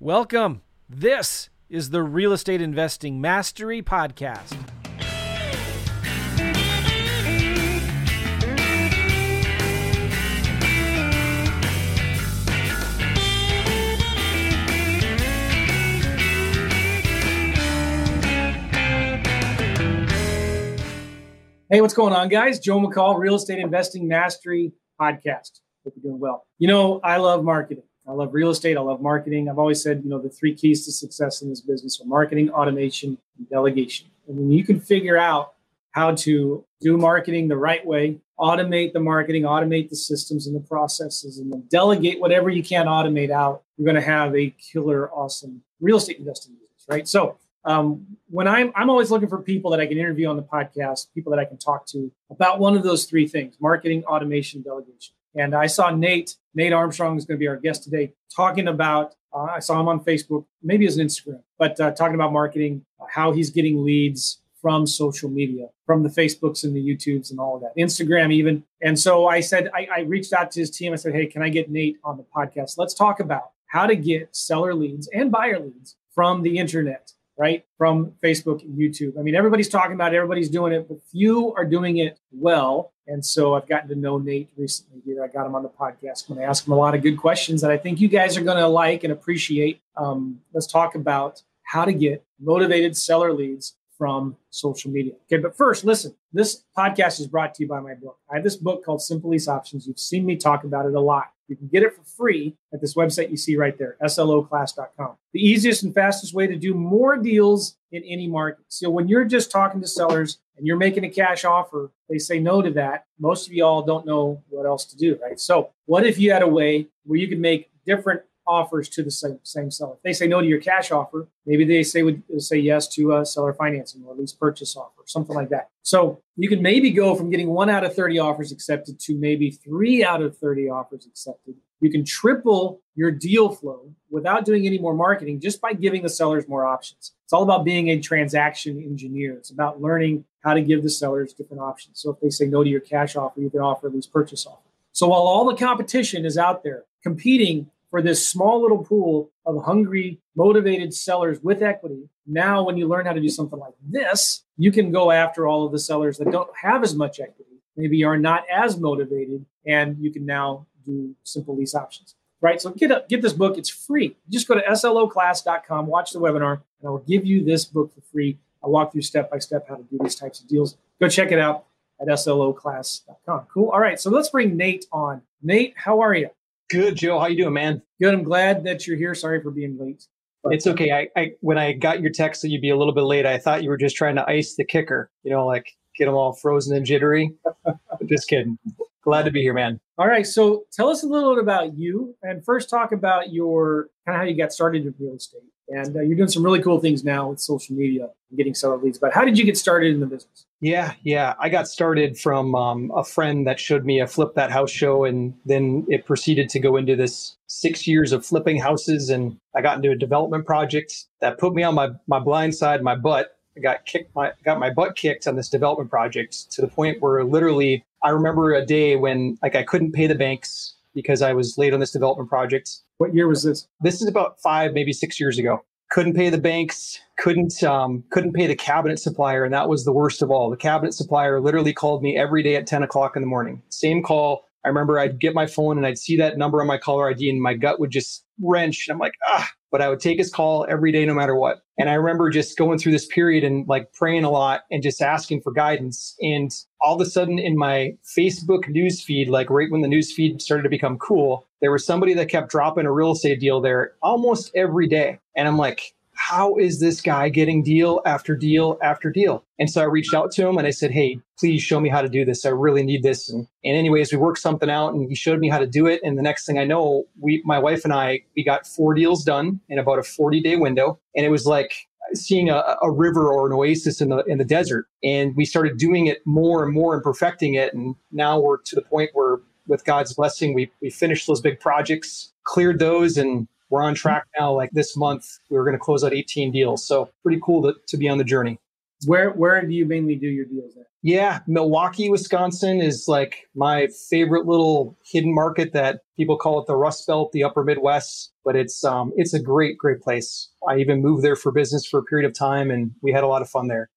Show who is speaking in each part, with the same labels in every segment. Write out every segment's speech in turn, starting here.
Speaker 1: Welcome. This is the Real Estate Investing Mastery Podcast. Hey, what's going on, guys? Joe McCall, Real Estate Investing Mastery Podcast. Hope you're doing well. You know, I love marketing. I love real estate. I love marketing. I've always said, you know, the three keys to success in this business are marketing, automation, and delegation. And when you can figure out how to do marketing the right way, automate the marketing, automate the systems and the processes, and then delegate whatever you can't automate out, you're going to have a killer, awesome real estate investing business, right? So um, when I'm, I'm always looking for people that I can interview on the podcast, people that I can talk to about one of those three things marketing, automation, delegation. And I saw Nate, Nate Armstrong is going to be our guest today, talking about, uh, I saw him on Facebook, maybe as an Instagram, but uh, talking about marketing, how he's getting leads from social media, from the Facebooks and the YouTubes and all of that, Instagram even. And so I said, I, I reached out to his team. I said, hey, can I get Nate on the podcast? Let's talk about how to get seller leads and buyer leads from the internet right? From Facebook and YouTube. I mean, everybody's talking about it, everybody's doing it, but few are doing it well. And so I've gotten to know Nate recently here. I got him on the podcast. I'm going to ask him a lot of good questions that I think you guys are going to like and appreciate. Um, let's talk about how to get motivated seller leads from social media. Okay, but first, listen, this podcast is brought to you by my book. I have this book called Simple Lease Options. You've seen me talk about it a lot. You can get it for free at this website you see right there, sloclass.com. The easiest and fastest way to do more deals in any market. So when you're just talking to sellers and you're making a cash offer, they say no to that. Most of y'all don't know what else to do, right? So what if you had a way where you could make different offers to the same, same seller. If they say no to your cash offer, maybe they say would say yes to a seller financing or lease purchase offer, something like that. So you can maybe go from getting one out of 30 offers accepted to maybe three out of 30 offers accepted. You can triple your deal flow without doing any more marketing just by giving the sellers more options. It's all about being a transaction engineer. It's about learning how to give the sellers different options. So if they say no to your cash offer, you can offer a lease purchase offer. So while all the competition is out there competing for this small little pool of hungry, motivated sellers with equity. Now, when you learn how to do something like this, you can go after all of the sellers that don't have as much equity, maybe are not as motivated, and you can now do simple lease options. Right. So get a, get this book. It's free. Just go to sloclass.com, watch the webinar, and I will give you this book for free. I'll walk through step by step how to do these types of deals. Go check it out at sloclass.com. Cool. All right. So let's bring Nate on. Nate, how are you?
Speaker 2: Good, Joe. How you doing, man?
Speaker 1: Good. I'm glad that you're here. Sorry for being late.
Speaker 2: But, it's okay. I, I when I got your text that you'd be a little bit late, I thought you were just trying to ice the kicker. You know, like get them all frozen and jittery. just kidding. Glad to be here, man.
Speaker 1: All right. So tell us a little bit about you, and first talk about your kind of how you got started in real estate. And uh, you're doing some really cool things now with social media and getting seller leads. But how did you get started in the business?
Speaker 2: Yeah, yeah. I got started from um, a friend that showed me a flip that house show, and then it proceeded to go into this six years of flipping houses. And I got into a development project that put me on my my blind side, my butt. I got kicked my got my butt kicked on this development project to the point where literally I remember a day when like I couldn't pay the banks because I was late on this development project.
Speaker 1: What year was this?
Speaker 2: This is about five, maybe six years ago. Couldn't pay the banks, couldn't um, couldn't pay the cabinet supplier, and that was the worst of all. The cabinet supplier literally called me every day at 10 o'clock in the morning. Same call. I remember I'd get my phone and I'd see that number on my caller ID, and my gut would just wrench. I'm like, ah, but I would take his call every day, no matter what. And I remember just going through this period and like praying a lot and just asking for guidance. And all of a sudden in my Facebook news feed, like right when the news feed started to become cool, there was somebody that kept dropping a real estate deal there almost every day. And I'm like, how is this guy getting deal after deal after deal? And so I reached out to him and I said, Hey, please show me how to do this. I really need this. And, and anyways, we worked something out and he showed me how to do it. And the next thing I know, we, my wife and I, we got four deals done in about a 40 day window. And it was like seeing a, a river or an oasis in the, in the desert. And we started doing it more and more and perfecting it. And now we're to the point where with God's blessing, we, we finished those big projects, cleared those and we're on track now. Like this month, we were going to close out 18 deals. So pretty cool to, to be on the journey.
Speaker 1: Where where do you mainly do your deals at?
Speaker 2: Yeah, Milwaukee, Wisconsin is like my favorite little hidden market that people call it the Rust Belt, the Upper Midwest, but it's um it's a great great place. I even moved there for business for a period of time and we had a lot of fun there.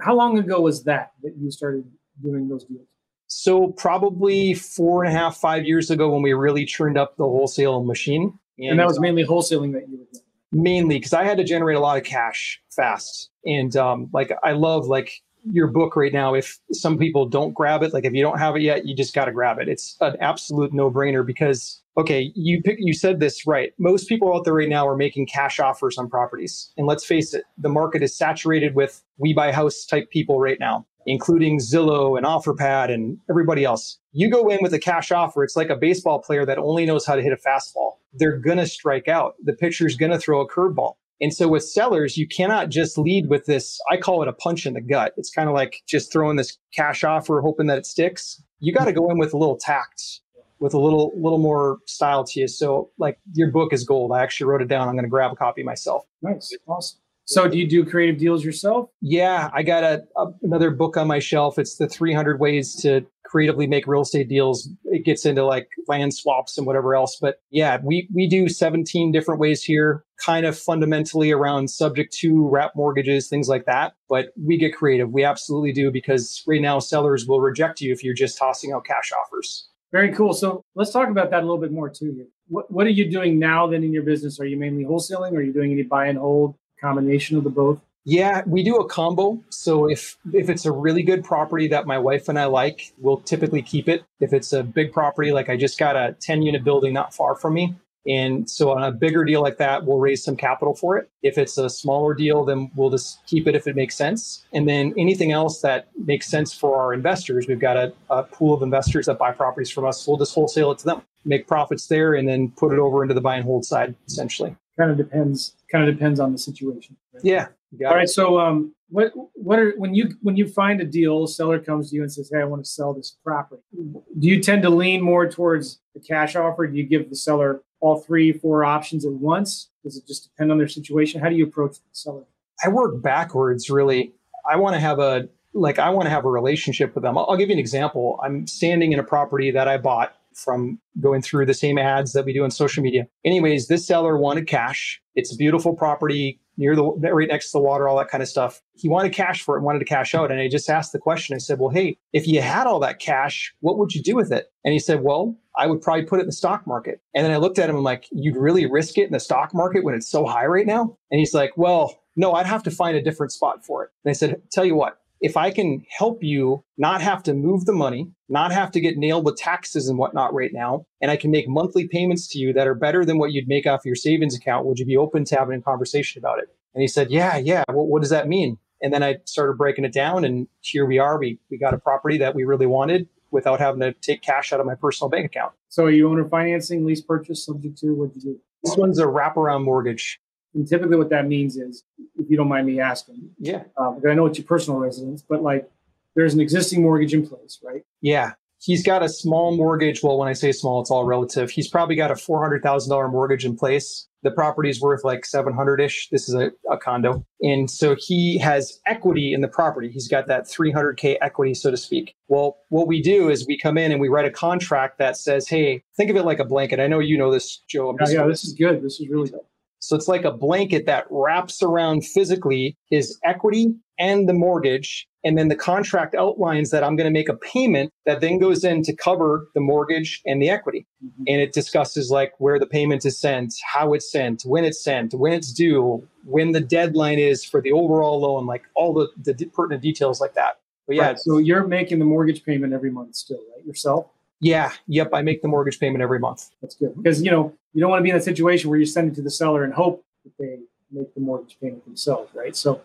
Speaker 1: How long ago was that that you started doing those deals?
Speaker 2: So probably four and a half, five years ago when we really turned up the wholesale machine.
Speaker 1: And, and that was mainly wholesaling that you were doing.
Speaker 2: Mainly because I had to generate a lot of cash fast. And um, like I love like your book right now. If some people don't grab it, like if you don't have it yet, you just got to grab it. It's an absolute no brainer because okay, you pick, you said this right. Most people out there right now are making cash offers on properties, and let's face it, the market is saturated with we buy house type people right now including Zillow and OfferPad and everybody else. You go in with a cash offer, it's like a baseball player that only knows how to hit a fastball. They're going to strike out. The pitcher's going to throw a curveball. And so with sellers, you cannot just lead with this. I call it a punch in the gut. It's kind of like just throwing this cash offer, hoping that it sticks. You got to go in with a little tact, with a little little more style to you. So like your book is gold. I actually wrote it down. I'm going to grab a copy myself.
Speaker 1: Nice, awesome. So, do you do creative deals yourself?
Speaker 2: Yeah, I got a, a, another book on my shelf. It's the 300 ways to creatively make real estate deals. It gets into like land swaps and whatever else. But yeah, we we do 17 different ways here, kind of fundamentally around subject to wrap mortgages, things like that. But we get creative. We absolutely do because right now sellers will reject you if you're just tossing out cash offers.
Speaker 1: Very cool. So let's talk about that a little bit more too. Here. What, what are you doing now then in your business? Are you mainly wholesaling? Or are you doing any buy and hold? Combination of the both?
Speaker 2: Yeah, we do a combo. So if if it's a really good property that my wife and I like, we'll typically keep it. If it's a big property, like I just got a 10 unit building not far from me. And so on a bigger deal like that, we'll raise some capital for it. If it's a smaller deal, then we'll just keep it if it makes sense. And then anything else that makes sense for our investors, we've got a, a pool of investors that buy properties from us. We'll just wholesale it to them, make profits there, and then put it over into the buy and hold side, essentially
Speaker 1: kind of depends kind of depends on the situation.
Speaker 2: Right? Yeah.
Speaker 1: All right. So um what what are when you when you find a deal, seller comes to you and says, Hey, I want to sell this property. Do you tend to lean more towards the cash offer? Do you give the seller all three, four options at once? Does it just depend on their situation? How do you approach the seller?
Speaker 2: I work backwards really. I want to have a like I want to have a relationship with them. I'll, I'll give you an example. I'm standing in a property that I bought from going through the same ads that we do on social media. Anyways, this seller wanted cash. It's a beautiful property near the right next to the water, all that kind of stuff. He wanted cash for it wanted to cash out. And I just asked the question. I said, Well, hey, if you had all that cash, what would you do with it? And he said, Well, I would probably put it in the stock market. And then I looked at him I'm like, you'd really risk it in the stock market when it's so high right now? And he's like, Well, no, I'd have to find a different spot for it. And I said, Tell you what, if I can help you not have to move the money, not have to get nailed with taxes and whatnot right now, and I can make monthly payments to you that are better than what you'd make off your savings account, would you be open to having a conversation about it? And he said, Yeah, yeah. Well, what does that mean? And then I started breaking it down, and here we are. We, we got a property that we really wanted without having to take cash out of my personal bank account.
Speaker 1: So, are you owner financing, lease purchase, subject to what you do?
Speaker 2: This one's a wraparound mortgage.
Speaker 1: And typically, what that means is, if you don't mind me asking,
Speaker 2: yeah,
Speaker 1: um, I know it's your personal residence, but like there's an existing mortgage in place, right?
Speaker 2: Yeah, he's got a small mortgage. Well, when I say small, it's all relative. He's probably got a four hundred thousand dollar mortgage in place. The property is worth like seven hundred ish. This is a, a condo, and so he has equity in the property. He's got that three hundred k equity, so to speak. Well, what we do is we come in and we write a contract that says, "Hey, think of it like a blanket." I know you know this, Joe.
Speaker 1: yeah, yeah this is good. This is really good.
Speaker 2: So it's like a blanket that wraps around physically his equity and the mortgage. And then the contract outlines that I'm going to make a payment that then goes in to cover the mortgage and the equity. Mm-hmm. And it discusses like where the payment is sent, how it's sent, when it's sent, when it's due, when the deadline is for the overall loan, like all the, the pertinent details like that.
Speaker 1: But yeah. Right. So you're making the mortgage payment every month still, right? Yourself?
Speaker 2: Yeah. Yep. I make the mortgage payment every month.
Speaker 1: That's good. Because, you know, you don't want to be in a situation where you send it to the seller and hope that they make the mortgage payment themselves, right? So,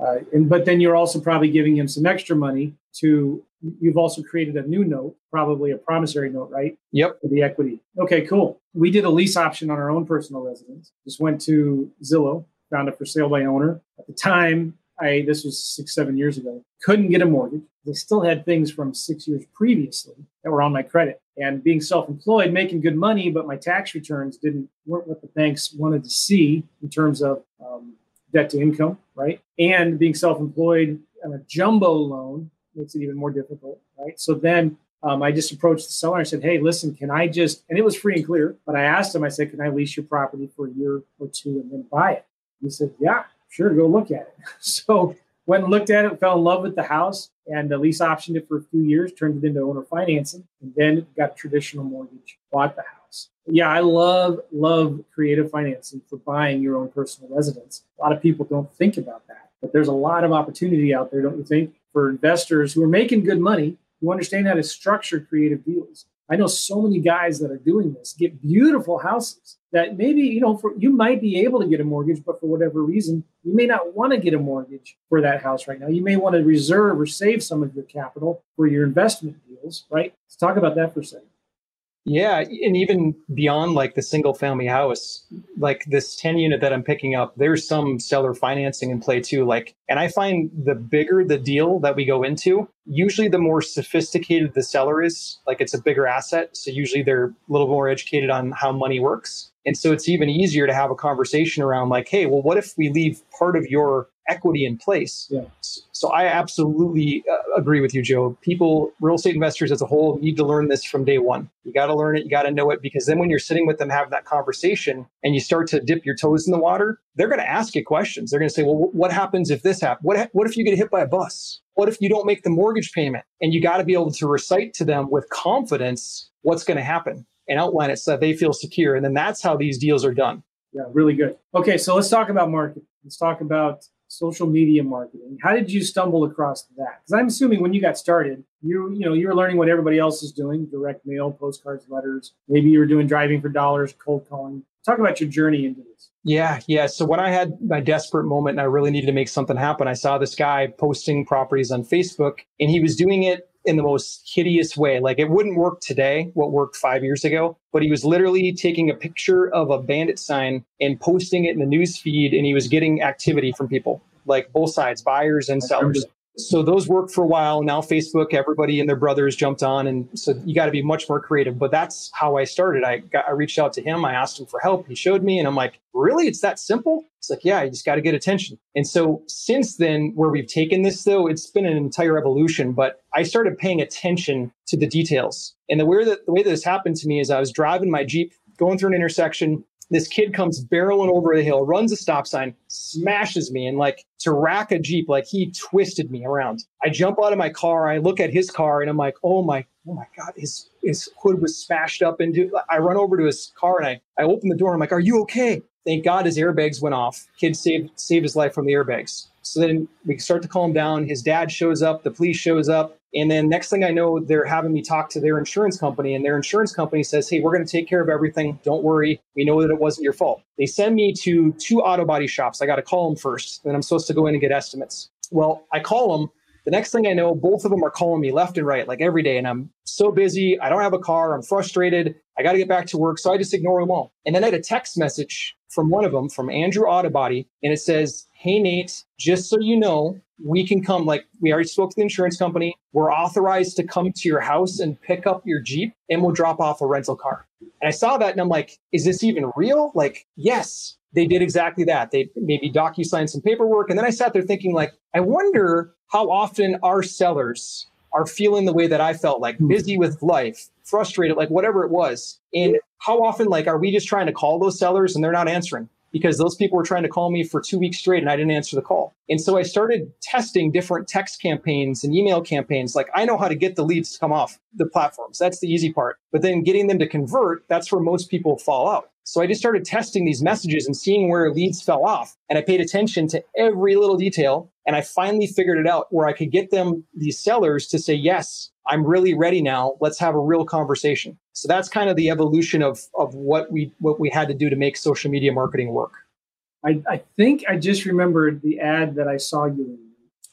Speaker 1: uh, and but then you're also probably giving him some extra money to. You've also created a new note, probably a promissory note, right?
Speaker 2: Yep.
Speaker 1: For the equity. Okay, cool. We did a lease option on our own personal residence. Just went to Zillow, found it for sale by owner. At the time, I this was six, seven years ago. Couldn't get a mortgage. They still had things from six years previously that were on my credit. And being self-employed, making good money, but my tax returns didn't weren't what the banks wanted to see in terms of um, debt to income, right? And being self-employed on a jumbo loan makes it even more difficult, right? So then um, I just approached the seller and said, "Hey, listen, can I just?" And it was free and clear, but I asked him. I said, "Can I lease your property for a year or two and then buy it?" He said, "Yeah, sure, go look at it." So went and looked at it, fell in love with the house, and the lease optioned it for a few years, turned it into owner financing, and then got traditional mortgage, bought the house. Yeah, I love love creative financing for buying your own personal residence. A lot of people don't think about that, but there's a lot of opportunity out there, don't you think, for investors who are making good money, who understand how to structure creative deals. I know so many guys that are doing this, get beautiful houses that maybe, you know, for, you might be able to get a mortgage, but for whatever reason, you may not want to get a mortgage for that house right now. You may want to reserve or save some of your capital for your investment deals, right? Let's talk about that for a second.
Speaker 2: Yeah, and even beyond like the single family house, like this 10 unit that I'm picking up, there's some seller financing in play too. Like, and I find the bigger the deal that we go into, usually the more sophisticated the seller is, like it's a bigger asset. So usually they're a little more educated on how money works. And so it's even easier to have a conversation around like, hey, well, what if we leave part of your equity in place.
Speaker 1: Yeah.
Speaker 2: So I absolutely uh, agree with you, Joe. People, real estate investors as a whole, need to learn this from day one. You got to learn it. You got to know it because then when you're sitting with them having that conversation and you start to dip your toes in the water, they're going to ask you questions. They're going to say, well, what happens if this happens? What, what if you get hit by a bus? What if you don't make the mortgage payment? And you got to be able to recite to them with confidence what's going to happen and outline it so that they feel secure. And then that's how these deals are done.
Speaker 1: Yeah, really good. Okay, so let's talk about market. Let's talk about social media marketing. How did you stumble across that? Because I'm assuming when you got started, you you know you were learning what everybody else is doing: direct mail, postcards, letters. Maybe you were doing driving for dollars, cold calling. Talk about your journey into this.
Speaker 2: Yeah, yeah. So when I had my desperate moment and I really needed to make something happen, I saw this guy posting properties on Facebook, and he was doing it in the most hideous way. Like it wouldn't work today, what worked five years ago, but he was literally taking a picture of a bandit sign and posting it in the news feed, and he was getting activity from people, like both sides, buyers and sellers so those worked for a while. Now Facebook, everybody and their brothers jumped on, and so you got to be much more creative. But that's how I started. I got, I reached out to him. I asked him for help. He showed me, and I'm like, really? It's that simple? It's like, yeah, you just got to get attention. And so since then, where we've taken this though, it's been an entire evolution. But I started paying attention to the details. And the way that the way that this happened to me is I was driving my Jeep, going through an intersection, this kid comes barreling over the hill, runs a stop sign, smashes me, and like to rack a Jeep, like he twisted me around. I jump out of my car, I look at his car, and I'm like, oh my, oh my God, his his hood was smashed up into I run over to his car and I, I open the door, I'm like, Are you okay? Thank God his airbags went off. Kid saved saved his life from the airbags. So then we start to calm down. His dad shows up, the police shows up. And then next thing I know, they're having me talk to their insurance company, and their insurance company says, Hey, we're going to take care of everything. Don't worry. We know that it wasn't your fault. They send me to two auto body shops. I got to call them first. Then I'm supposed to go in and get estimates. Well, I call them. The next thing I know, both of them are calling me left and right, like every day. And I'm so busy. I don't have a car. I'm frustrated. I got to get back to work. So I just ignore them all. And then I had a text message from one of them, from Andrew Autobody, and it says, Hey, Nate, just so you know, we can come, like, we already spoke to the insurance company. We're authorized to come to your house and pick up your Jeep and we'll drop off a rental car. And I saw that and I'm like, is this even real? Like, yes, they did exactly that. They maybe docu signed some paperwork. And then I sat there thinking, like, I wonder how often our sellers are feeling the way that I felt, like hmm. busy with life, frustrated, like whatever it was. And how often, like, are we just trying to call those sellers and they're not answering? Because those people were trying to call me for two weeks straight and I didn't answer the call. And so I started testing different text campaigns and email campaigns. Like I know how to get the leads to come off the platforms. That's the easy part. But then getting them to convert, that's where most people fall out. So I just started testing these messages and seeing where leads fell off. And I paid attention to every little detail. And I finally figured it out where I could get them, these sellers, to say, yes, I'm really ready now. Let's have a real conversation. So that's kind of the evolution of, of what we what we had to do to make social media marketing work.
Speaker 1: I, I think I just remembered the ad that I saw you in.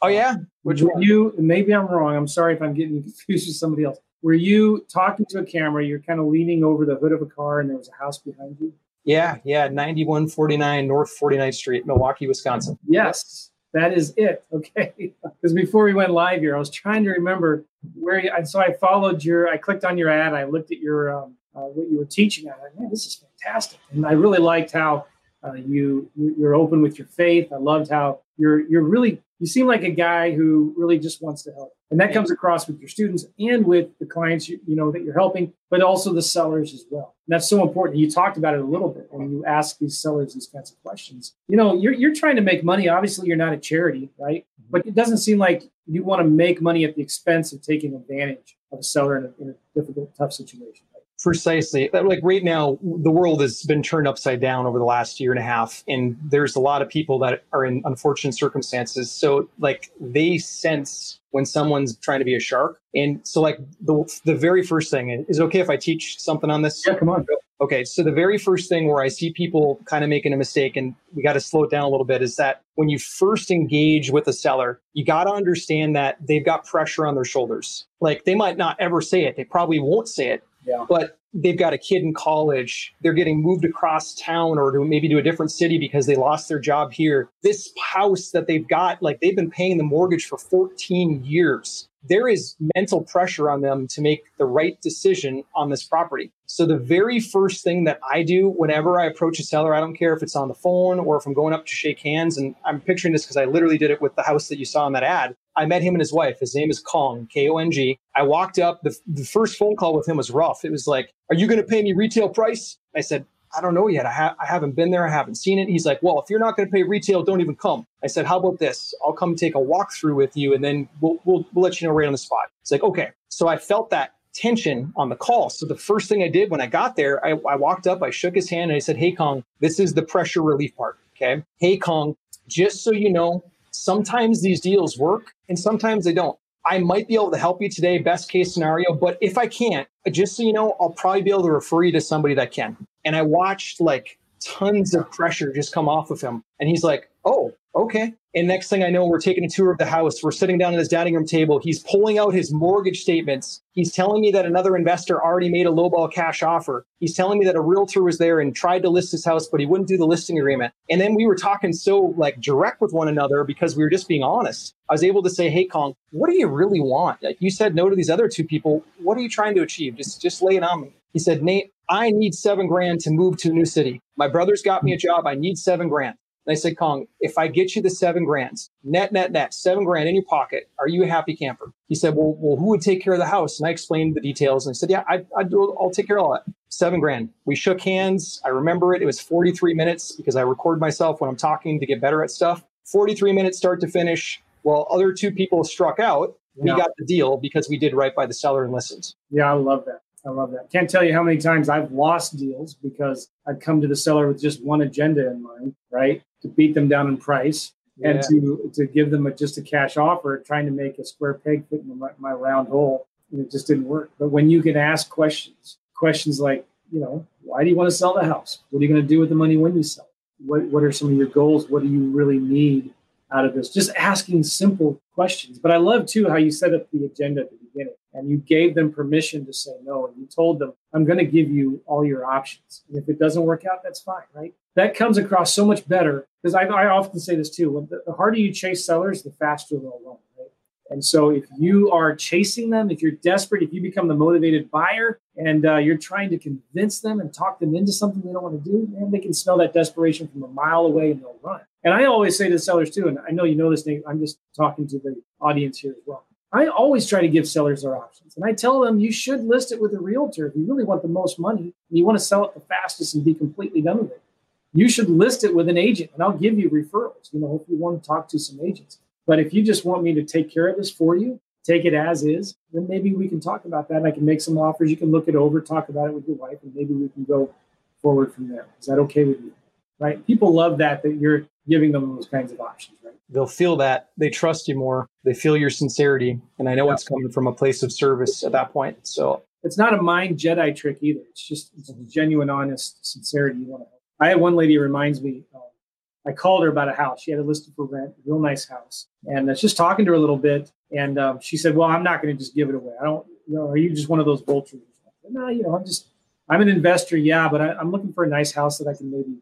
Speaker 2: Oh yeah,
Speaker 1: which you? Maybe I'm wrong. I'm sorry if I'm getting confused with somebody else. Were you talking to a camera? You're kind of leaning over the hood of a car, and there was a house behind you.
Speaker 2: Yeah, yeah, 9149 North 49th Street, Milwaukee, Wisconsin.
Speaker 1: Yes, that is it. Okay. Because before we went live here, I was trying to remember where you, and so I followed your, I clicked on your ad. I looked at your, um, uh, what you were teaching. I like, man, this is fantastic. And I really liked how Uh, you you're open with your faith. I loved how you're you're really you seem like a guy who really just wants to help. And that comes across with your students and with the clients you, you know that you're helping but also the sellers as well. And that's so important. You talked about it a little bit when you ask these sellers these kinds of questions. You know you're, you're trying to make money. Obviously you're not a charity right? Mm-hmm. but it doesn't seem like you want to make money at the expense of taking advantage of a seller in a, in a difficult tough situation
Speaker 2: Precisely. Like right now, the world has been turned upside down over the last year and a half, and there's a lot of people that are in unfortunate circumstances. So, like, they sense when someone's trying to be a shark. And so, like, the the very first thing is it okay if I teach something on this?
Speaker 1: Yeah, come on.
Speaker 2: Okay, so the very first thing where I see people kind of making a mistake, and we got to slow it down a little bit, is that when you first engage with a seller, you got to understand that they've got pressure on their shoulders. Like they might not ever say it, they probably won't say it, yeah. But they've got a kid in college. They're getting moved across town or to maybe to a different city because they lost their job here. This house that they've got, like they've been paying the mortgage for 14 years there is mental pressure on them to make the right decision on this property. So the very first thing that I do whenever I approach a seller, I don't care if it's on the phone or if I'm going up to shake hands, and I'm picturing this because I literally did it with the house that you saw in that ad. I met him and his wife. His name is Kong, K O N G. I walked up. The, the first phone call with him was rough. It was like, Are you going to pay me retail price? I said, I don't know yet. I, ha- I haven't been there. I haven't seen it. He's like, well, if you're not going to pay retail, don't even come. I said, how about this? I'll come take a walkthrough with you and then we'll, we'll, we'll let you know right on the spot. It's like, okay. So I felt that tension on the call. So the first thing I did when I got there, I, I walked up, I shook his hand and I said, hey, Kong, this is the pressure relief part. Okay. Hey, Kong, just so you know, sometimes these deals work and sometimes they don't. I might be able to help you today, best case scenario. But if I can't, just so you know, I'll probably be able to refer you to somebody that can. And I watched like tons of pressure just come off of him. And he's like, oh, okay. And next thing I know, we're taking a tour of the house. We're sitting down at his dining room table. He's pulling out his mortgage statements. He's telling me that another investor already made a lowball cash offer. He's telling me that a realtor was there and tried to list his house, but he wouldn't do the listing agreement. And then we were talking so like direct with one another because we were just being honest. I was able to say, "Hey, Kong, what do you really want? Like you said no to these other two people. What are you trying to achieve? Just just lay it on me." He said, "Nate, I need seven grand to move to a new city. My brother's got me a job. I need seven grand. And I said, Kong, if I get you the seven grands, net, net, net, seven grand in your pocket, are you a happy camper? He said, well, well, who would take care of the house? And I explained the details and I said, yeah, I, I do, I'll take care of all that. Seven grand. We shook hands. I remember it. It was 43 minutes because I record myself when I'm talking to get better at stuff. 43 minutes start to finish. While other two people struck out, we yeah. got the deal because we did right by the seller and listened.
Speaker 1: Yeah, I love that. I love that. Can't tell you how many times I've lost deals because I've come to the seller with just one agenda in mind, right? To beat them down in price yeah. and to to give them a, just a cash offer, trying to make a square peg fit in my, my round hole, and it just didn't work. But when you can ask questions, questions like, you know, why do you want to sell the house? What are you going to do with the money when you sell? What What are some of your goals? What do you really need out of this? Just asking simple questions. But I love too how you set up the agenda beginning and you gave them permission to say no. And you told them, I'm going to give you all your options. And if it doesn't work out, that's fine, right? That comes across so much better because I, I, often say this too. The, the harder you chase sellers, the faster they'll run, right? And so if you are chasing them, if you're desperate, if you become the motivated buyer and uh, you're trying to convince them and talk them into something they don't want to do, man, they can smell that desperation from a mile away and they'll run. And I always say to sellers too, and I know you know this, Nate, I'm just talking to the audience here as well I always try to give sellers their options. And I tell them you should list it with a realtor if you really want the most money and you want to sell it the fastest and be completely done with it. You should list it with an agent and I'll give you referrals, you know, if you want to talk to some agents. But if you just want me to take care of this for you, take it as is, then maybe we can talk about that. And I can make some offers. You can look it over, talk about it with your wife, and maybe we can go forward from there. Is that okay with you? Right? People love that, that you're giving them those kinds of options, right?
Speaker 2: they'll feel that. They trust you more. They feel your sincerity. And i know yeah. it's coming from a place of service at that point so.
Speaker 1: It's not a mind jedi trick either. It's just it's genuine honest sincerity you want to help. i had one lady reminds me um, i called her about a house. She had a listed for rent a real nice house. And i was just talking to her a little bit and um, she said well i'm not going to just give it away. I don't you know are you just one of those vultures? No you know i'm just i'm an investor yeah but I, i'm looking for a nice house that i can maybe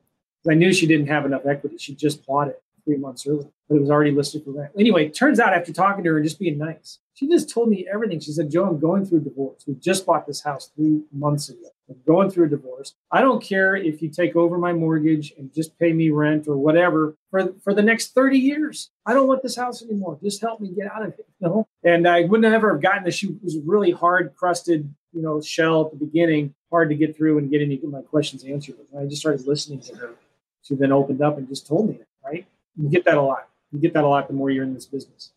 Speaker 1: I knew she didn't have enough equity. She just bought it three months earlier, but it was already listed for rent. Anyway, turns out after talking to her and just being nice, she just told me everything. She said, Joe, I'm going through divorce. We just bought this house three months ago. I'm going through a divorce. I don't care if you take over my mortgage and just pay me rent or whatever for, for the next 30 years. I don't want this house anymore. Just help me get out of it. You know? And I wouldn't have ever gotten this. She was really hard crusted, you know, shell at the beginning, hard to get through and get any of my questions answered. And I just started listening to her. She then opened up and just told me it, right? You get that a lot. You get that a lot the more you're in this business.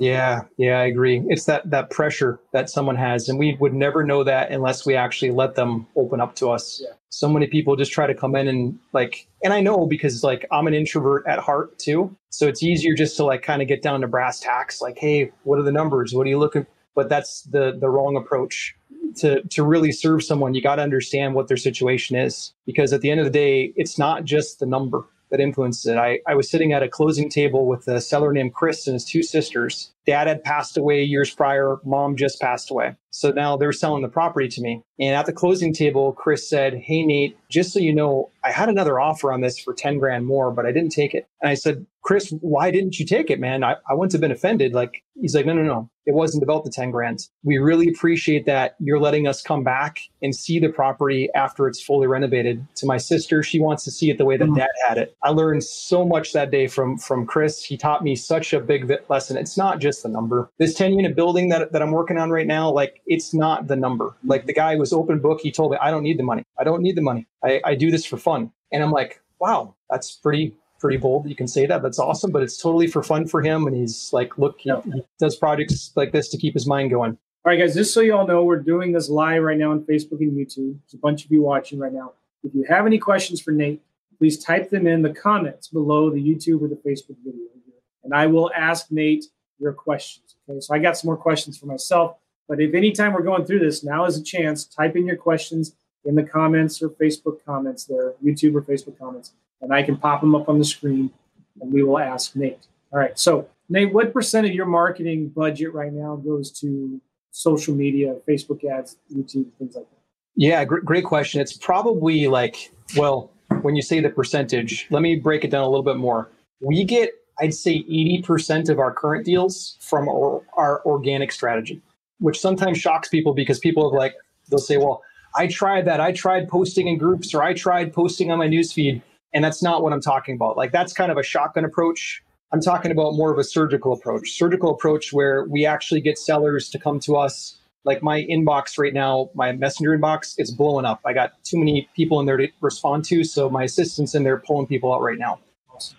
Speaker 2: Yeah, yeah, I agree. It's that that pressure that someone has, and we would never know that unless we actually let them open up to us. Yeah. So many people just try to come in and like, and I know because like I'm an introvert at heart too, so it's easier just to like kind of get down to brass tacks. Like, hey, what are the numbers? What are you looking? But that's the the wrong approach. To to really serve someone, you got to understand what their situation is because at the end of the day, it's not just the number that influenced it. I, I was sitting at a closing table with a seller named Chris and his two sisters. Dad had passed away years prior, mom just passed away. So now they're selling the property to me. And at the closing table, Chris said, Hey, Nate, just so you know, I had another offer on this for 10 grand more, but I didn't take it. And I said, Chris, why didn't you take it, man? I, I wouldn't have been offended. Like, he's like, no, no, no. It wasn't about the 10 grand. We really appreciate that you're letting us come back and see the property after it's fully renovated. To my sister, she wants to see it the way that mm-hmm. dad had it. I learned so much that day from, from Chris. He taught me such a big lesson. It's not just the number. This 10 unit building that, that I'm working on right now, like, it's not the number. Like, the guy was open book. He told me, I don't need the money. I don't need the money. I, I do this for fun. And I'm like, wow, that's pretty pretty bold. You can say that. That's awesome, but it's totally for fun for him. And he's like, look, he, he does projects like this to keep his mind going.
Speaker 1: All right, guys, just so you all know, we're doing this live right now on Facebook and YouTube. There's a bunch of you watching right now. If you have any questions for Nate, please type them in the comments below the YouTube or the Facebook video. And I will ask Nate your questions. Okay, so I got some more questions for myself. But if anytime we're going through this, now is a chance. Type in your questions in the comments or Facebook comments there, YouTube or Facebook comments and I can pop them up on the screen and we will ask Nate. All right. So, Nate, what percent of your marketing budget right now goes to social media, Facebook ads, YouTube, things like that?
Speaker 2: Yeah, great, great question. It's probably like, well, when you say the percentage, let me break it down a little bit more. We get, I'd say, 80% of our current deals from our, our organic strategy, which sometimes shocks people because people have like, they'll say, well, I tried that. I tried posting in groups or I tried posting on my newsfeed and that's not what I'm talking about. Like that's kind of a shotgun approach. I'm talking about more of a surgical approach, surgical approach where we actually get sellers to come to us. Like my inbox right now, my messenger inbox, it's blowing up. I got too many people in there to respond to. So my assistant's in there pulling people out right now.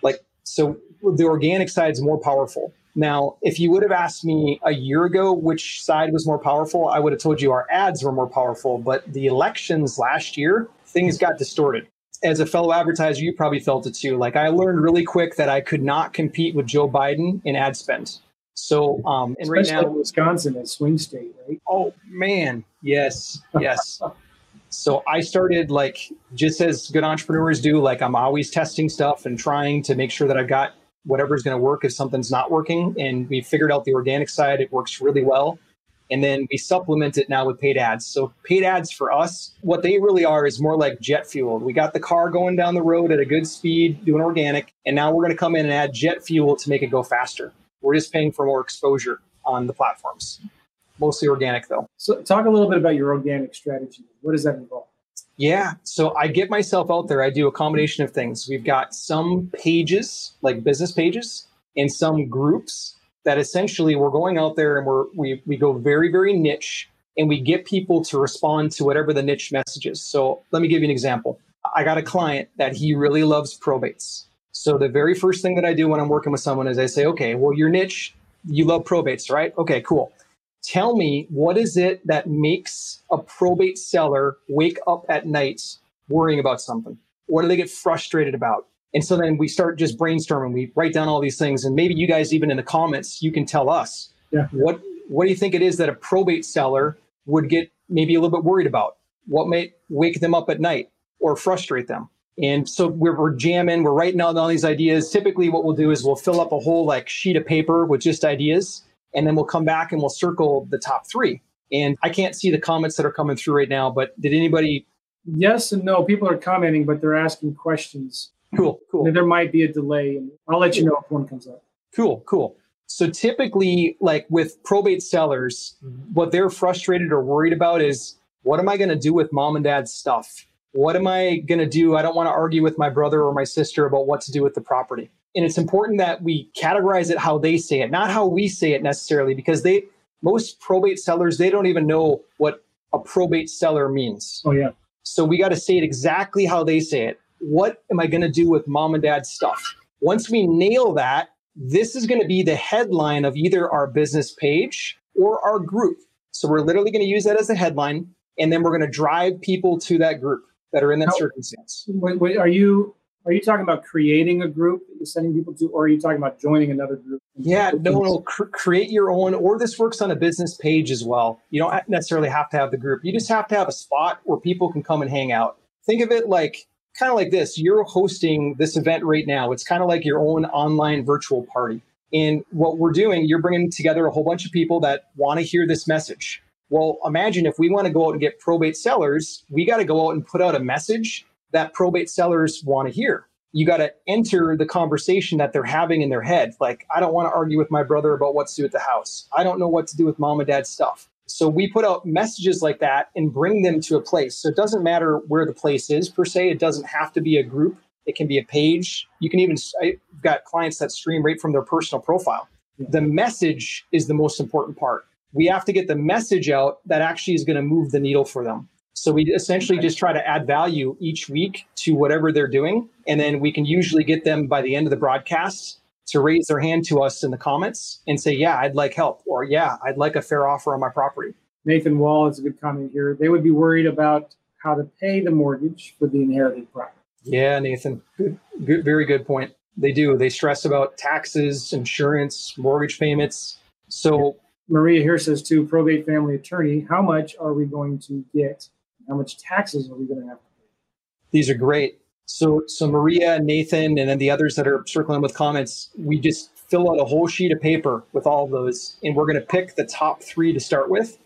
Speaker 2: Like, so the organic side is more powerful. Now, if you would have asked me a year ago which side was more powerful, I would have told you our ads were more powerful. But the elections last year, things got distorted as a fellow advertiser, you probably felt it too. Like I learned really quick that I could not compete with Joe Biden in ad spend. So, um, and
Speaker 1: Especially right now, Wisconsin is swing state, right?
Speaker 2: Oh man, yes, yes. so I started like just as good entrepreneurs do. Like I'm always testing stuff and trying to make sure that I've got whatever's going to work if something's not working. And we figured out the organic side; it works really well and then we supplement it now with paid ads. So paid ads for us, what they really are is more like jet fuel. We got the car going down the road at a good speed, doing organic, and now we're going to come in and add jet fuel to make it go faster. We're just paying for more exposure on the platforms. Mostly organic though.
Speaker 1: So talk a little bit about your organic strategy. What does that involve?
Speaker 2: Yeah, so I get myself out there. I do a combination of things. We've got some pages, like business pages, and some groups that essentially we're going out there and we're we, we go very very niche and we get people to respond to whatever the niche message is. So let me give you an example. I got a client that he really loves probates. So the very first thing that i do when i'm working with someone is i say okay well your niche. You love probates right? Okay cool tell me what is it that makes a probate seller wake up at night worrying about something what do they get frustrated about and so then we start just brainstorming. We write down all these things, and maybe you guys even in the comments you can tell us yeah. what what do you think it is that a probate seller would get maybe a little bit worried about? What may wake them up at night or frustrate them? And so we're, we're jamming, we're writing out all these ideas. Typically, what we'll do is we'll fill up a whole like sheet of paper with just ideas, and then we'll come back and we'll circle the top three. And I can't see the comments that are coming through right now, but did anybody?
Speaker 1: Yes and no. People are commenting, but they're asking questions.
Speaker 2: Cool, cool.
Speaker 1: there might be a delay, and I'll let you know if one comes up.
Speaker 2: Cool, cool. So typically, like with probate sellers, mm-hmm. what they're frustrated or worried about is What am I going to do with mom and dad's stuff? What am I going to do? I don't want to argue with my brother or my sister about what to do with the property. And it's important that we categorize it how they say it, not how we say it necessarily, because they, most probate sellers, they don't even know what a probate seller means.
Speaker 1: Oh, yeah.
Speaker 2: So we got to say it exactly how they say it. What am I going to do with mom and dad's stuff? Once we nail that, this is going to be the headline of either our business page or our group. So we're literally going to use that as a headline, and then we're going to drive people to that group that are in that how, circumstance.
Speaker 1: Wait, wait, are you are you talking about creating a group that you're sending people to, or are you talking about joining another group?
Speaker 2: Yeah, no, no. Cr- create your own, or this works on a business page as well. You don't necessarily have to have the group. You just have to have a spot where people can come and hang out. Think of it like kind of like this you're hosting this event right now. It's kind of like your own online virtual party. And what we're doing, you're bringing together a whole bunch of people that want to hear this message. Well, imagine if we want to go out and get probate sellers, we got to go out and put out a message that probate sellers want to hear. You got to enter the conversation that they're having in their head. Like, I don't want to argue with my brother about what to do with the house. I don't know what to do with mom and dad's stuff. So we put out messages like that and bring them to a place. So it doesn't matter where the place is per se. It doesn't have to be a group. It can be a page. You can even, I've got clients that stream right from their personal profile. The message is the most important part. We have to get the message out that actually is going to move the needle for them. So we essentially just try to add value each week to whatever they're doing. And then we can usually get them by the end of the broadcast to raise their hand to us in the comments and say, yeah, I'd like help, or yeah, I'd like a fair offer on my property.
Speaker 1: Nathan Wall is a good comment here. They would be worried about how to pay the mortgage for the inherited property.
Speaker 2: Yeah, Nathan, good, good, very good point. They do. They stress about taxes, insurance, mortgage payments. So
Speaker 1: Maria here says to probate family attorney, how much are we going to get? How much taxes are we going to have to pay?
Speaker 2: These are great. So, so Maria, Nathan, and then the others that are circling with comments, we just fill out a whole sheet of paper with all of those, and we're going to pick the top three to start with,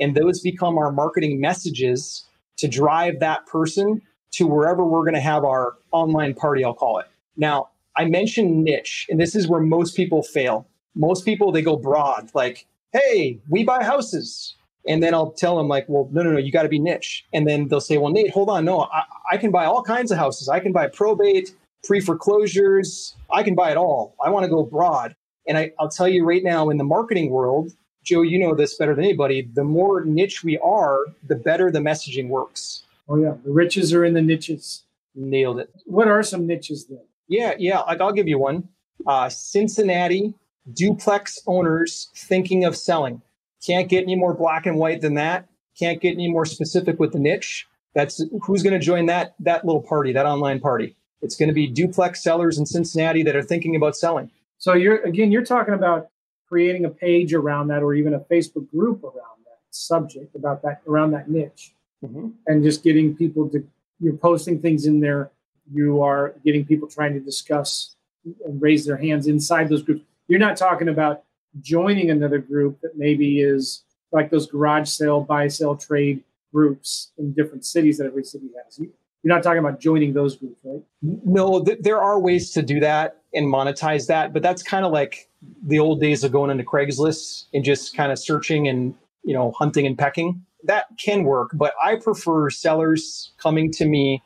Speaker 2: and those become our marketing messages to drive that person to wherever we're going to have our online party. I'll call it. Now, I mentioned niche, and this is where most people fail. Most people they go broad, like, "Hey, we buy houses." And then I'll tell them like, well, no, no, no, you got to be niche. And then they'll say, well, Nate, hold on, no, I, I can buy all kinds of houses. I can buy probate, pre foreclosures. I can buy it all. I want to go broad. And I, I'll tell you right now, in the marketing world, Joe, you know this better than anybody. The more niche we are, the better the messaging works.
Speaker 1: Oh yeah, the riches are in the niches.
Speaker 2: Nailed it.
Speaker 1: What are some niches then?
Speaker 2: Yeah, yeah. Like I'll give you one. Uh, Cincinnati duplex owners thinking of selling. Can't get any more black and white than that. Can't get any more specific with the niche. That's who's going to join that that little party, that online party. It's going to be duplex sellers in Cincinnati that are thinking about selling.
Speaker 1: So you're again, you're talking about creating a page around that, or even a Facebook group around that subject, about that around that niche, mm-hmm. and just getting people to. You're posting things in there. You are getting people trying to discuss and raise their hands inside those groups. You're not talking about joining another group that maybe is like those garage sale, buy, sell, trade groups in different cities that every city has. You're not talking about joining those groups, right?
Speaker 2: No, th- there are ways to do that and monetize that, but that's kind of like the old days of going into Craigslist and just kind of searching and you know hunting and pecking. That can work, but I prefer sellers coming to me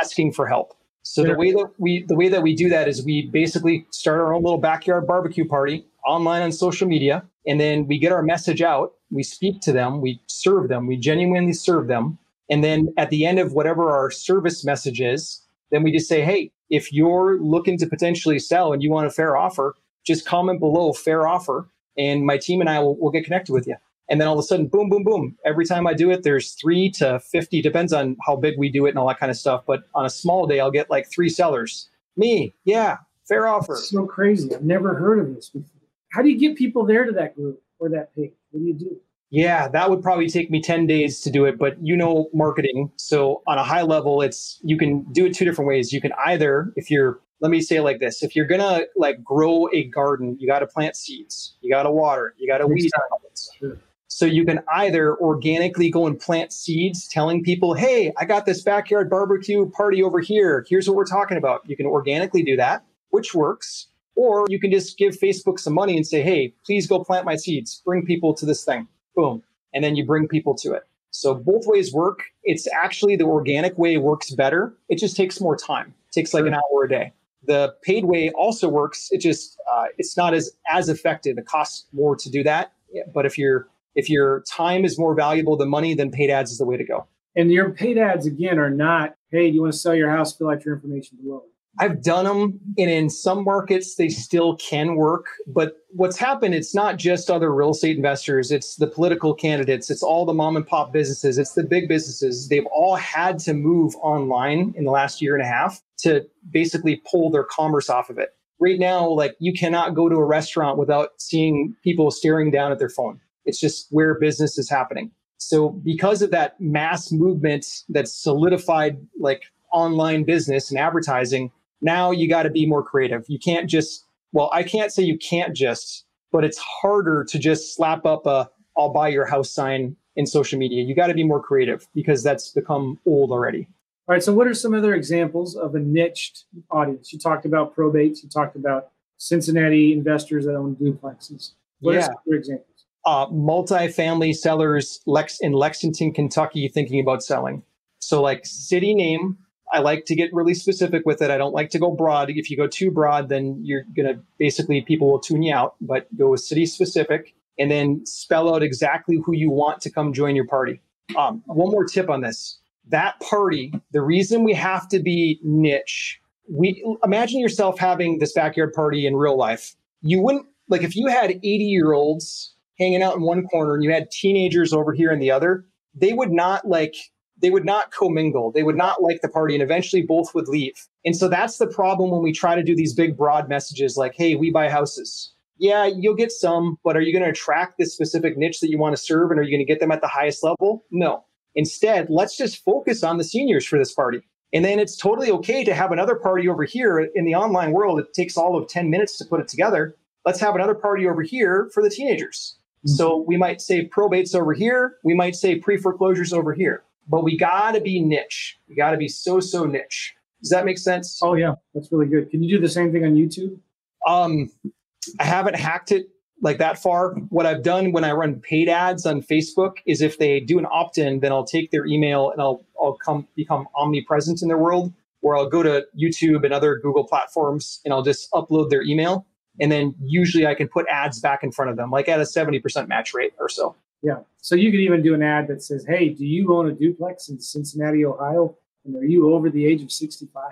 Speaker 2: asking for help. So the way that we the way that we do that is we basically start our own little backyard barbecue party online on social media, and then we get our message out. We speak to them, we serve them, we genuinely serve them, and then at the end of whatever our service message is, then we just say, hey, if you're looking to potentially sell and you want a fair offer, just comment below fair offer, and my team and I will will get connected with you. And then all of a sudden, boom, boom, boom. Every time I do it, there's three to 50, depends on how big we do it and all that kind of stuff. But on a small day, I'll get like three sellers. Me, yeah, fair offer.
Speaker 1: That's so crazy. I've never heard of this before. How do you get people there to that group or that page? What do you do?
Speaker 2: Yeah, that would probably take me 10 days to do it, but you know marketing. So on a high level, it's you can do it two different ways. You can either if you're let me say it like this, if you're going to like grow a garden, you got to plant seeds. You got to water, you got to weed. So you can either organically go and plant seeds telling people, hey, I got this backyard barbecue party over here. Here's what we're talking about. You can organically do that, which works. Or you can just give Facebook some money and say, hey, please go plant my seeds. Bring people to this thing. Boom. And then you bring people to it. So both ways work. It's actually the organic way works better. It just takes more time. It takes like an hour a day. The paid way also works. It just uh, it's not as as effective. It costs more to do that. But if your if your time is more valuable than money, then paid ads is the way to go.
Speaker 1: And your paid ads again are not, hey, do you want to sell your house? Fill out your information below.
Speaker 2: I've done them, and in some markets they still can work. But what's happened? It's not just other real estate investors; it's the political candidates, it's all the mom and pop businesses, it's the big businesses. They've all had to move online in the last year and a half to basically pull their commerce off of it. Right now, like you cannot go to a restaurant without seeing people staring down at their phone. It's just where business is happening. So because of that mass movement that's solidified like online business and advertising, now you got to be more creative. You can't just, well, I can't say you can't just, but it's harder to just slap up a I'll buy your house sign in social media. You got to be more creative because that's become old already.
Speaker 1: All right. So, what are some other examples of a niched audience? You talked about probates. You talked about Cincinnati investors that own duplexes. What yeah. are some other examples?
Speaker 2: Uh, multifamily sellers Lex in Lexington, Kentucky, thinking about selling. So, like city name, I like to get really specific with it. I don't like to go broad. If you go too broad, then you're going to basically people will tune you out, but go with city specific and then spell out exactly who you want to come join your party. Um, one more tip on this that party, the reason we have to be niche, we imagine yourself having this backyard party in real life. You wouldn't like if you had 80 year olds hanging out in one corner and you had teenagers over here in the other, they would not like they would not commingle. They would not like the party, and eventually both would leave. And so that's the problem when we try to do these big, broad messages like, hey, we buy houses. Yeah, you'll get some, but are you going to attract this specific niche that you want to serve? And are you going to get them at the highest level? No. Instead, let's just focus on the seniors for this party. And then it's totally okay to have another party over here in the online world. It takes all of 10 minutes to put it together. Let's have another party over here for the teenagers. Mm-hmm. So we might say probates over here. We might say pre foreclosures over here but we got to be niche. We got to be so so niche. Does that make sense?
Speaker 1: Oh yeah, that's really good. Can you do the same thing on YouTube?
Speaker 2: Um, I haven't hacked it like that far. What I've done when I run paid ads on Facebook is if they do an opt-in, then I'll take their email and I'll I'll come become omnipresent in their world. Where I'll go to YouTube and other Google platforms and I'll just upload their email, and then usually I can put ads back in front of them, like at a seventy percent match rate or so.
Speaker 1: Yeah. So you could even do an ad that says, "Hey, do you own a duplex in Cincinnati, Ohio? And are you over the age of 65?"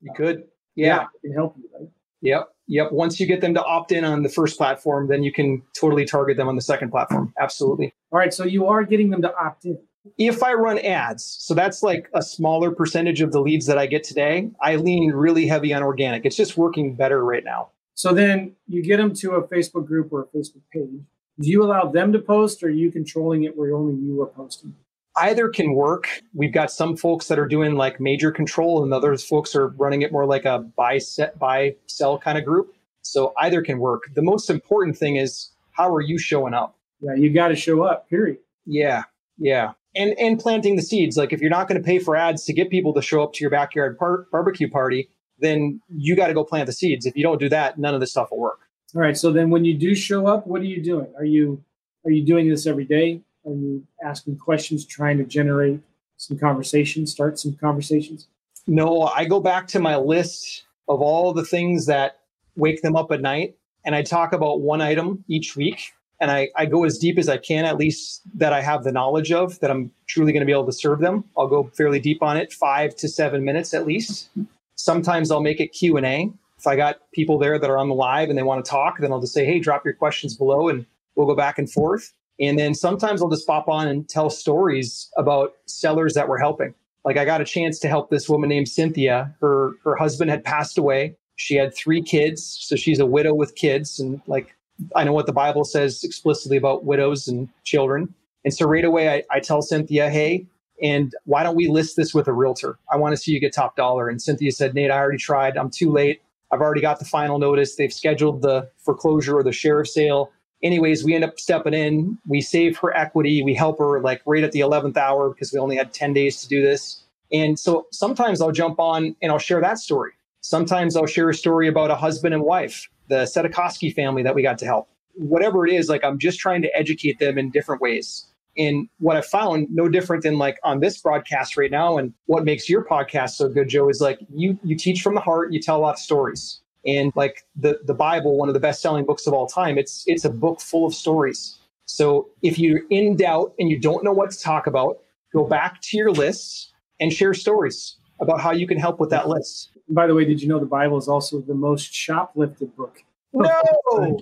Speaker 2: You could. Yeah. yeah
Speaker 1: it can help you, right?
Speaker 2: Yep. Yep. Once you get them to opt in on the first platform, then you can totally target them on the second platform. Absolutely.
Speaker 1: All right. So you are getting them to opt in.
Speaker 2: If I run ads, so that's like a smaller percentage of the leads that I get today, I lean really heavy on organic. It's just working better right now.
Speaker 1: So then you get them to a Facebook group or a Facebook page do you allow them to post or are you controlling it where only you are posting?
Speaker 2: Either can work. We've got some folks that are doing like major control and others folks are running it more like a buy set buy sell kind of group. So either can work. The most important thing is how are you showing up?
Speaker 1: Yeah, you got to show up, period.
Speaker 2: Yeah. Yeah. And and planting the seeds. Like if you're not going to pay for ads to get people to show up to your backyard par- barbecue party, then you got to go plant the seeds. If you don't do that, none of this stuff will work.
Speaker 1: All right. So then when you do show up, what are you doing? Are you are you doing this every day? Are you asking questions, trying to generate some conversation, start some conversations?
Speaker 2: No, I go back to my list of all the things that wake them up at night and I talk about one item each week. And I, I go as deep as I can, at least that I have the knowledge of, that I'm truly going to be able to serve them. I'll go fairly deep on it, five to seven minutes at least. Sometimes I'll make it Q and A, if I got people there that are on the live and they want to talk, then I'll just say, hey, drop your questions below and we'll go back and forth. And then sometimes I'll just pop on and tell stories about sellers that we're helping. Like I got a chance to help this woman named Cynthia. Her her husband had passed away. She had three kids, so she's a widow with kids. And like I know what the Bible says explicitly about widows and children. And so right away I, I tell Cynthia, hey, and why don't we list this with a realtor? I want to see you get top dollar. And Cynthia said, Nate, I already tried. I'm too late. I've already got the final notice. They've scheduled the foreclosure or the sheriff sale. Anyways, we end up stepping in. We save her equity. We help her like right at the 11th hour because we only had 10 days to do this. And so sometimes I'll jump on and I'll share that story. Sometimes I'll share a story about a husband and wife, the Sedikoski family that we got to help. Whatever it is, like I'm just trying to educate them in different ways. And what I found, no different than like on this broadcast right now, and what makes your podcast so good, Joe, is like you you teach from the heart, you tell a lot of stories. And like the the Bible, one of the best selling books of all time, it's it's a book full of stories. So if you're in doubt and you don't know what to talk about, go back to your lists and share stories about how you can help with that list.
Speaker 1: By the way, did you know the Bible is also the most shoplifted book?
Speaker 2: No,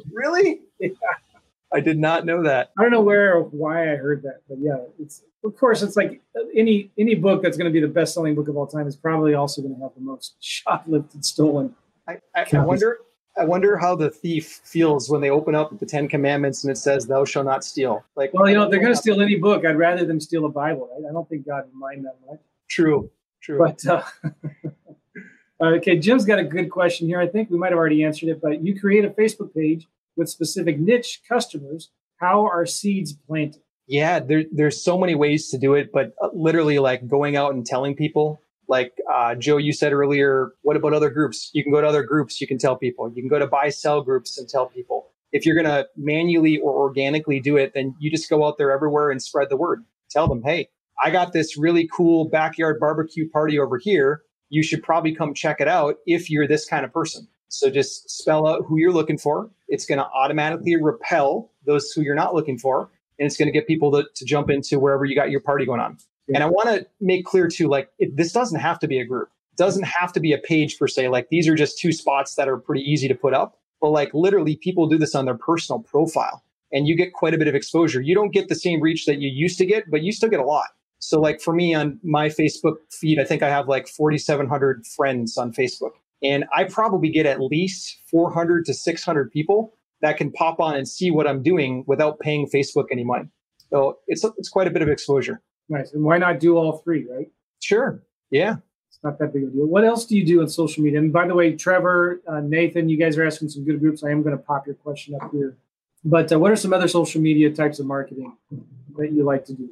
Speaker 2: really? Yeah. I did not know that.
Speaker 1: I don't know where or why I heard that, but yeah, it's of course it's like any any book that's going to be the best selling book of all time is probably also going to have the most shoplifted, stolen.
Speaker 2: I, I, I wonder. I wonder how the thief feels when they open up the Ten Commandments and it says, "Thou shalt not steal."
Speaker 1: Like, well, you know, if they're going to steal any book, I'd rather them steal a Bible. Right? I don't think God would mind that much.
Speaker 2: True. True.
Speaker 1: But uh, okay, Jim's got a good question here. I think we might have already answered it, but you create a Facebook page with specific niche customers. How are seeds planted?
Speaker 2: Yeah, there, there's so many ways to do it, but uh, literally like going out and telling people. Like uh, Joe, you said earlier, what about other groups? You can go to other groups, you can tell people. You can go to buy sell groups and tell people. If you're going to manually or organically do it, then you just go out there everywhere and spread the word. Tell them, hey, I got this really cool backyard barbecue party over here. You should probably come check it out if you're this kind of person. So just spell out who you're looking for. It's going to automatically repel those who you're not looking for. And it's going to get people to, to jump into wherever you got your party going on. And I want to make clear too, like it, this doesn't have to be a group. It doesn't have to be a page per se. Like these are just two spots that are pretty easy to put up. But like literally people do this on their personal profile and you get quite a bit of exposure. You don't get the same reach that you used to get, but you still get a lot. So like for me on my Facebook feed, I think I have like 4,700 friends on Facebook. And I probably get at least 400 to 600 people that can pop on and see what I'm doing without paying Facebook any money. So it's, it's quite a bit of exposure.
Speaker 1: Nice. And why not do all three, right?
Speaker 2: Sure. Yeah.
Speaker 1: It's not that big of a deal. What else do you do on social media? And by the way, Trevor, uh, Nathan, you guys are asking some good groups. I am going to pop your question up here. But uh, what are some other social media types of marketing that you like to do?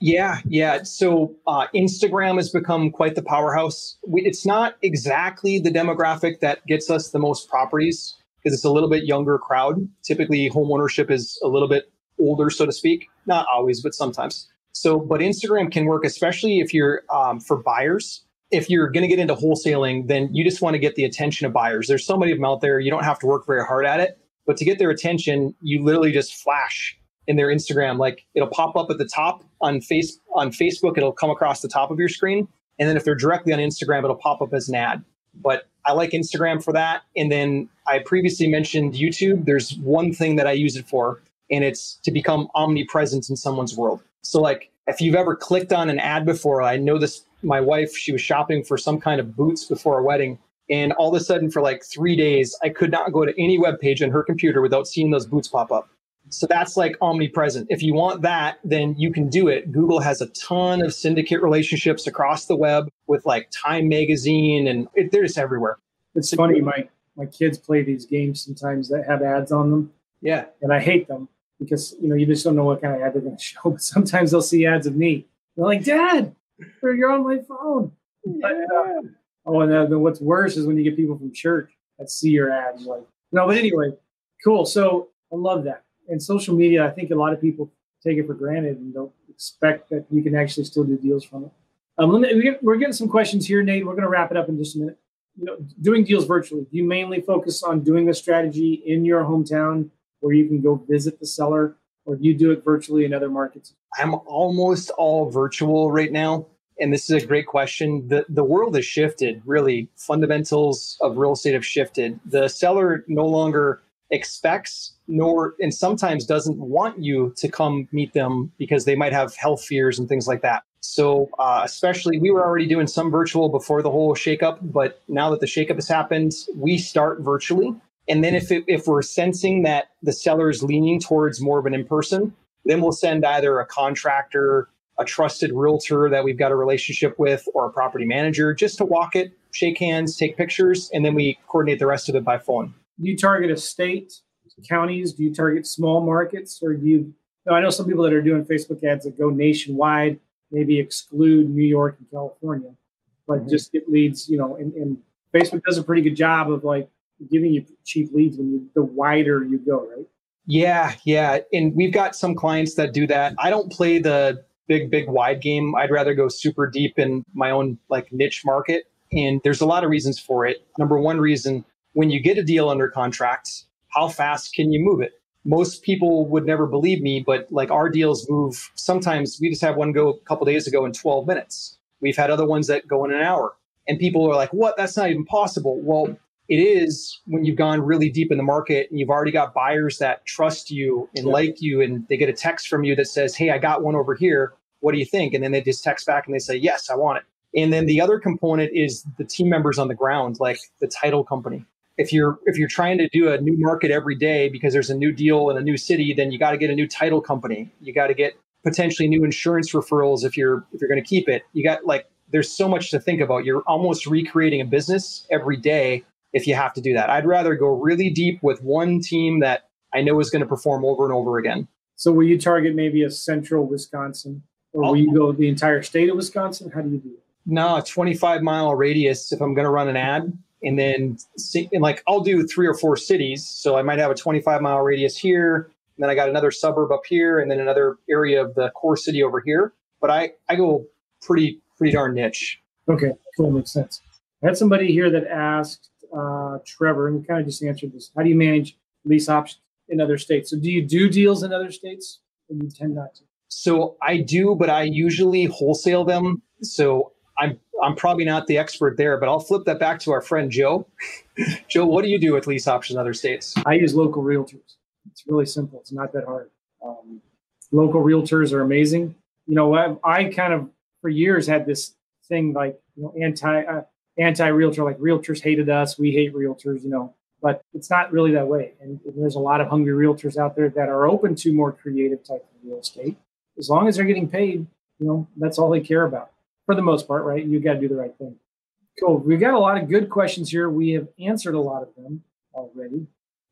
Speaker 2: Yeah, yeah. So uh, Instagram has become quite the powerhouse. We, it's not exactly the demographic that gets us the most properties because it's a little bit younger crowd. Typically, homeownership is a little bit older, so to speak. Not always, but sometimes. So, but Instagram can work, especially if you're um, for buyers. If you're going to get into wholesaling, then you just want to get the attention of buyers. There's so many of them out there. You don't have to work very hard at it, but to get their attention, you literally just flash in their Instagram. Like it'll pop up at the top on face on Facebook. It'll come across the top of your screen, and then if they're directly on Instagram, it'll pop up as an ad. But I like Instagram for that. And then I previously mentioned YouTube. There's one thing that I use it for, and it's to become omnipresent in someone's world. So like if you've ever clicked on an ad before, I know this. My wife, she was shopping for some kind of boots before a wedding. And all of a sudden, for like three days, I could not go to any web page on her computer without seeing those boots pop up. So that's like omnipresent. If you want that, then you can do it. Google has a ton of syndicate relationships across the web with like Time Magazine, and it, they're just everywhere.
Speaker 1: It's funny, my my kids play these games sometimes that have ads on them.
Speaker 2: Yeah,
Speaker 1: and I hate them because you know you just don't know what kind of ad they're going to show. But sometimes they'll see ads of me. They're like, "Dad, you're on my phone." Yeah. But, uh, oh, and then what's worse is when you get people from church that see your ads. Like, no, but anyway, cool. So I love that and social media, I think a lot of people take it for granted and don't expect that you can actually still do deals from it. Um, we're getting some questions here, Nate. We're going to wrap it up in just a minute. You know, doing deals virtually. Do you mainly focus on doing the strategy in your hometown where you can go visit the seller, or do you do it virtually in other markets?
Speaker 2: I'm almost all virtual right now. And this is a great question. The the world has shifted, really. Fundamentals of real estate have shifted. The seller no longer expects nor and sometimes doesn't want you to come meet them because they might have health fears and things like that. So uh, especially we were already doing some virtual before the whole shakeup but now that the shakeup has happened we start virtually. And then if, it, if we're sensing that the seller is leaning towards more of an in-person then we'll send either a contractor a trusted realtor that we've got a relationship with or a property manager just to walk it shake hands take pictures and then we coordinate the rest of it by phone
Speaker 1: do you target a state, counties? Do you target small markets, or do you? know, I know some people that are doing Facebook ads that go nationwide, maybe exclude New York and California, but mm-hmm. just get leads. You know, and, and Facebook does a pretty good job of like giving you cheap leads when you the wider you go, right?
Speaker 2: Yeah, yeah. And we've got some clients that do that. I don't play the big, big wide game. I'd rather go super deep in my own like niche market. And there's a lot of reasons for it. Number one reason, when you get a deal under contract, how fast can you move it? Most people would never believe me, but like our deals move sometimes we just have one go a couple days ago in 12 minutes. We've had other ones that go in an hour. And people are like, what? That's not even possible. Well, it is when you've gone really deep in the market and you've already got buyers that trust you and yeah. like you and they get a text from you that says hey i got one over here what do you think and then they just text back and they say yes i want it and then the other component is the team members on the ground like the title company if you're if you're trying to do a new market every day because there's a new deal in a new city then you got to get a new title company you got to get potentially new insurance referrals if you're if you're going to keep it you got like there's so much to think about you're almost recreating a business every day if you have to do that. I'd rather go really deep with one team that I know is going to perform over and over again.
Speaker 1: So will you target maybe a central Wisconsin or will you go the entire state of Wisconsin? How do you do it?
Speaker 2: No, a 25 mile radius if I'm going to run an ad. And then, and like, I'll do three or four cities. So I might have a 25 mile radius here. And then I got another suburb up here and then another area of the core city over here. But I, I go pretty, pretty darn niche.
Speaker 1: Okay, cool. Makes sense. I had somebody here that asked uh, Trevor, and we kind of just answered this. How do you manage lease options in other states? So, do you do deals in other states, or you tend not to?
Speaker 2: So I do, but I usually wholesale them. So I'm I'm probably not the expert there, but I'll flip that back to our friend Joe. Joe, what do you do with lease options in other states?
Speaker 1: I use local realtors. It's really simple. It's not that hard. Um, local realtors are amazing. You know, I, I kind of for years had this thing like you know anti uh, anti-realtor, like realtors hated us, we hate realtors, you know. But it's not really that way. And, and there's a lot of hungry realtors out there that are open to more creative type of real estate. As long as they're getting paid, you know, that's all they care about for the most part, right? You got to do the right thing. Cool. We've got a lot of good questions here. We have answered a lot of them already.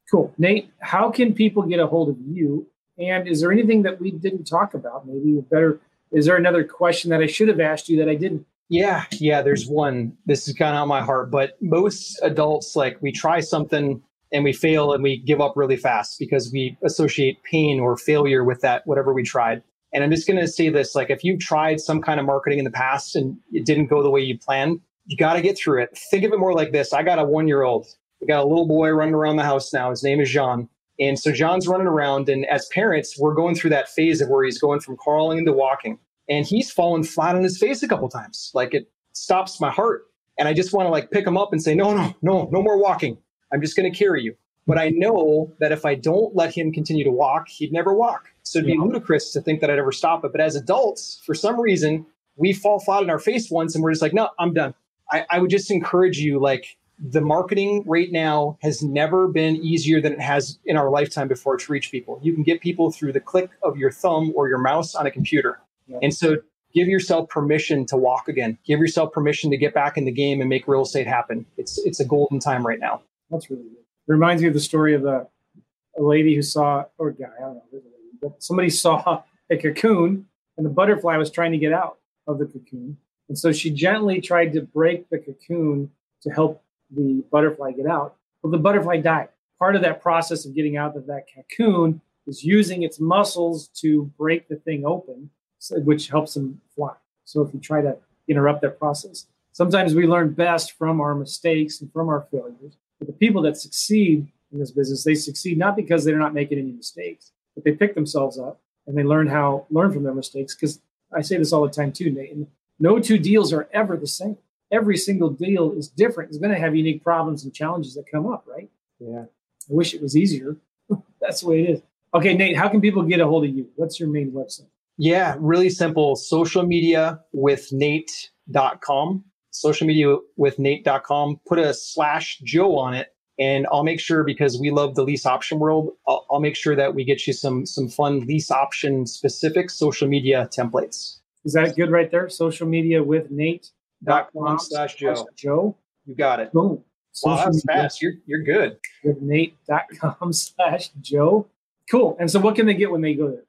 Speaker 1: Cool. Nate, how can people get a hold of you? And is there anything that we didn't talk about? Maybe better. Is there another question that I should have asked you that I didn't?
Speaker 2: Yeah, yeah, there's one. This is kind of on my heart, but most adults, like, we try something and we fail and we give up really fast because we associate pain or failure with that, whatever we tried. And I'm just going to say this like, if you've tried some kind of marketing in the past and it didn't go the way you planned, you got to get through it. Think of it more like this I got a one year old, we got a little boy running around the house now. His name is Jean. And so John's running around, and as parents, we're going through that phase of where he's going from crawling into walking and he's fallen flat on his face a couple times. Like it stops my heart. And I just want to like pick him up and say, no, no, no, no more walking. I'm just going to carry you. But I know that if I don't let him continue to walk, he'd never walk. So it'd be yeah. ludicrous to think that I'd ever stop it. But as adults, for some reason, we fall flat on our face once and we're just like, no, I'm done. I, I would just encourage you, like, the marketing right now has never been easier than it has in our lifetime before to reach people. You can get people through the click of your thumb or your mouse on a computer. And so give yourself permission to walk again. Give yourself permission to get back in the game and make real estate happen. It's it's a golden time right now.
Speaker 1: That's really good. Reminds me of the story of the a lady who saw or guy, I don't know, but somebody saw a cocoon and the butterfly was trying to get out of the cocoon. And so she gently tried to break the cocoon to help the butterfly get out. Well, the butterfly died. Part of that process of getting out of that cocoon is using its muscles to break the thing open which helps them fly. So if you try to interrupt that process, sometimes we learn best from our mistakes and from our failures. But the people that succeed in this business, they succeed not because they're not making any mistakes, but they pick themselves up and they learn how learn from their mistakes. Because I say this all the time too, Nate. No two deals are ever the same. Every single deal is different. It's going to have unique problems and challenges that come up, right?
Speaker 2: Yeah.
Speaker 1: I wish it was easier. That's the way it is. Okay, Nate, how can people get a hold of you? What's your main website?
Speaker 2: Yeah, really simple. Social media with Nate.com. Social media with Nate.com. Put a slash Joe on it. And I'll make sure because we love the lease option world, I'll, I'll make sure that we get you some some fun lease option specific social media templates.
Speaker 1: Is that good right there? Social media with Nate.com
Speaker 2: slash Joe.
Speaker 1: Joe.
Speaker 2: You got it. Boom. Social wow, that's media. fast. You're you're good.
Speaker 1: With Nate.com slash Joe. Cool. And so what can they get when they go there?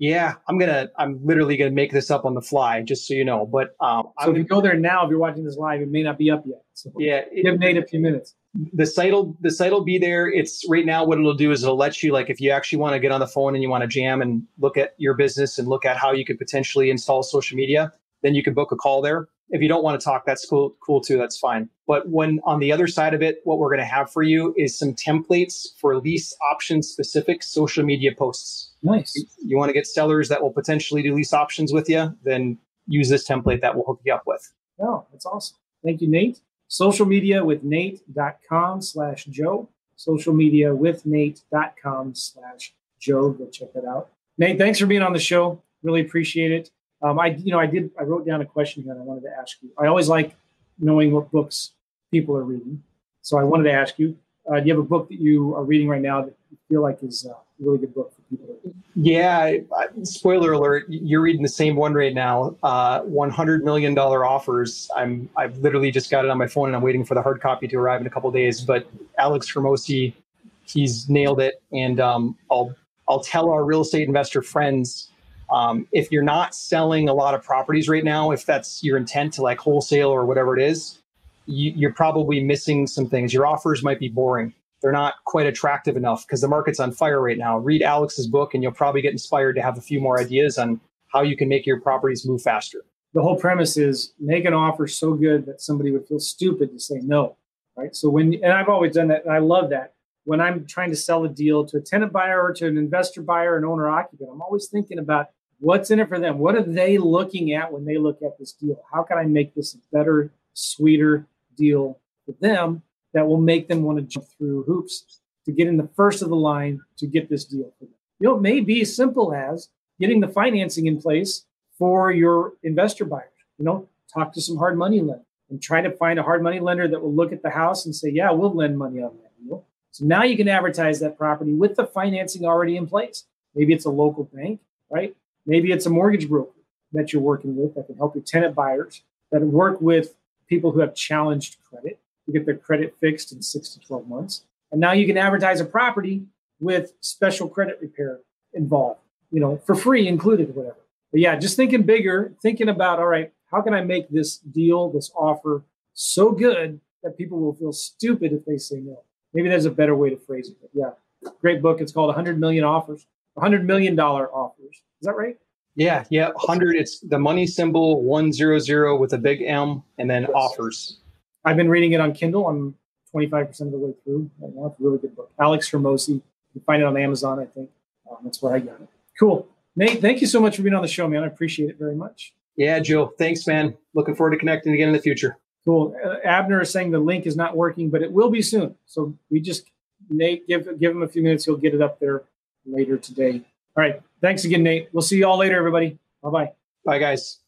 Speaker 2: Yeah, I'm gonna. I'm literally gonna make this up on the fly, just so you know. But um,
Speaker 1: so if you go there now, if you're watching this live, it may not be up yet. So
Speaker 2: yeah,
Speaker 1: it, give Nate a few minutes.
Speaker 2: the site will the site will be there. It's right now what it'll do is it'll let you like if you actually want to get on the phone and you want to jam and look at your business and look at how you could potentially install social media, then you can book a call there. If you don't want to talk, that's cool cool too, that's fine. But when on the other side of it, what we're going to have for you is some templates for lease option specific social media posts.
Speaker 1: Nice.
Speaker 2: You, you want to get sellers that will potentially do lease options with you, then use this template that will hook you up with.
Speaker 1: Oh, that's awesome. Thank you, Nate. Social media with Nate.com slash Joe. Social media with Nate.com slash Joe. Go check that out. Nate, thanks for being on the show. Really appreciate it. Um, I, you know, I did, I wrote down a question and I wanted to ask you. I always like knowing what books people are reading. So I wanted to ask you, uh, do you have a book that you are reading right now that you feel like is uh, a really good book for people?
Speaker 2: Yeah. Spoiler alert: you're reading the same one right now. Uh, 100 million dollar offers. I'm. I've literally just got it on my phone, and I'm waiting for the hard copy to arrive in a couple days. But Alex Hormozi, he's nailed it, and um, I'll I'll tell our real estate investor friends. Um, if you're not selling a lot of properties right now, if that's your intent to like wholesale or whatever it is, you, you're probably missing some things. Your offers might be boring they're not quite attractive enough because the market's on fire right now. Read Alex's book and you'll probably get inspired to have a few more ideas on how you can make your properties move faster.
Speaker 1: The whole premise is make an offer so good that somebody would feel stupid to say no, right? So when and I've always done that and I love that. When I'm trying to sell a deal to a tenant buyer or to an investor buyer, an owner occupant, I'm always thinking about what's in it for them. What are they looking at when they look at this deal? How can I make this a better, sweeter deal for them that will make them want to jump through hoops to get in the first of the line to get this deal for them. You know, it may be as simple as getting the financing in place for your investor buyers. You know, talk to some hard money lender and try to find a hard money lender that will look at the house and say, yeah, we'll lend money on that deal. So now you can advertise that property with the financing already in place. Maybe it's a local bank, right? Maybe it's a mortgage broker that you're working with that can help your tenant buyers that work with people who have challenged credit to get their credit fixed in six to 12 months. And now you can advertise a property with special credit repair involved, you know, for free included, whatever. But yeah, just thinking bigger, thinking about, all right, how can I make this deal, this offer so good that people will feel stupid if they say no? Maybe there's a better way to phrase it. But yeah, great book. It's called 100 Million Offers, 100 Million Dollar Offers. Is that right?
Speaker 2: Yeah, yeah. 100, it's the money symbol 100 with a big M and then yes. offers.
Speaker 1: I've been reading it on Kindle. I'm 25% of the way through right now. It's a really good book. Alex Hormozi. You can find it on Amazon, I think. Um, that's where I got it. Cool. Nate, thank you so much for being on the show, man. I appreciate it very much.
Speaker 2: Yeah, Joe. Thanks, man. Looking forward to connecting again in the future.
Speaker 1: Cool. Uh, Abner is saying the link is not working, but it will be soon. So we just Nate give give him a few minutes. He'll get it up there later today. All right. Thanks again, Nate. We'll see you all later, everybody. Bye bye.
Speaker 2: Bye, guys.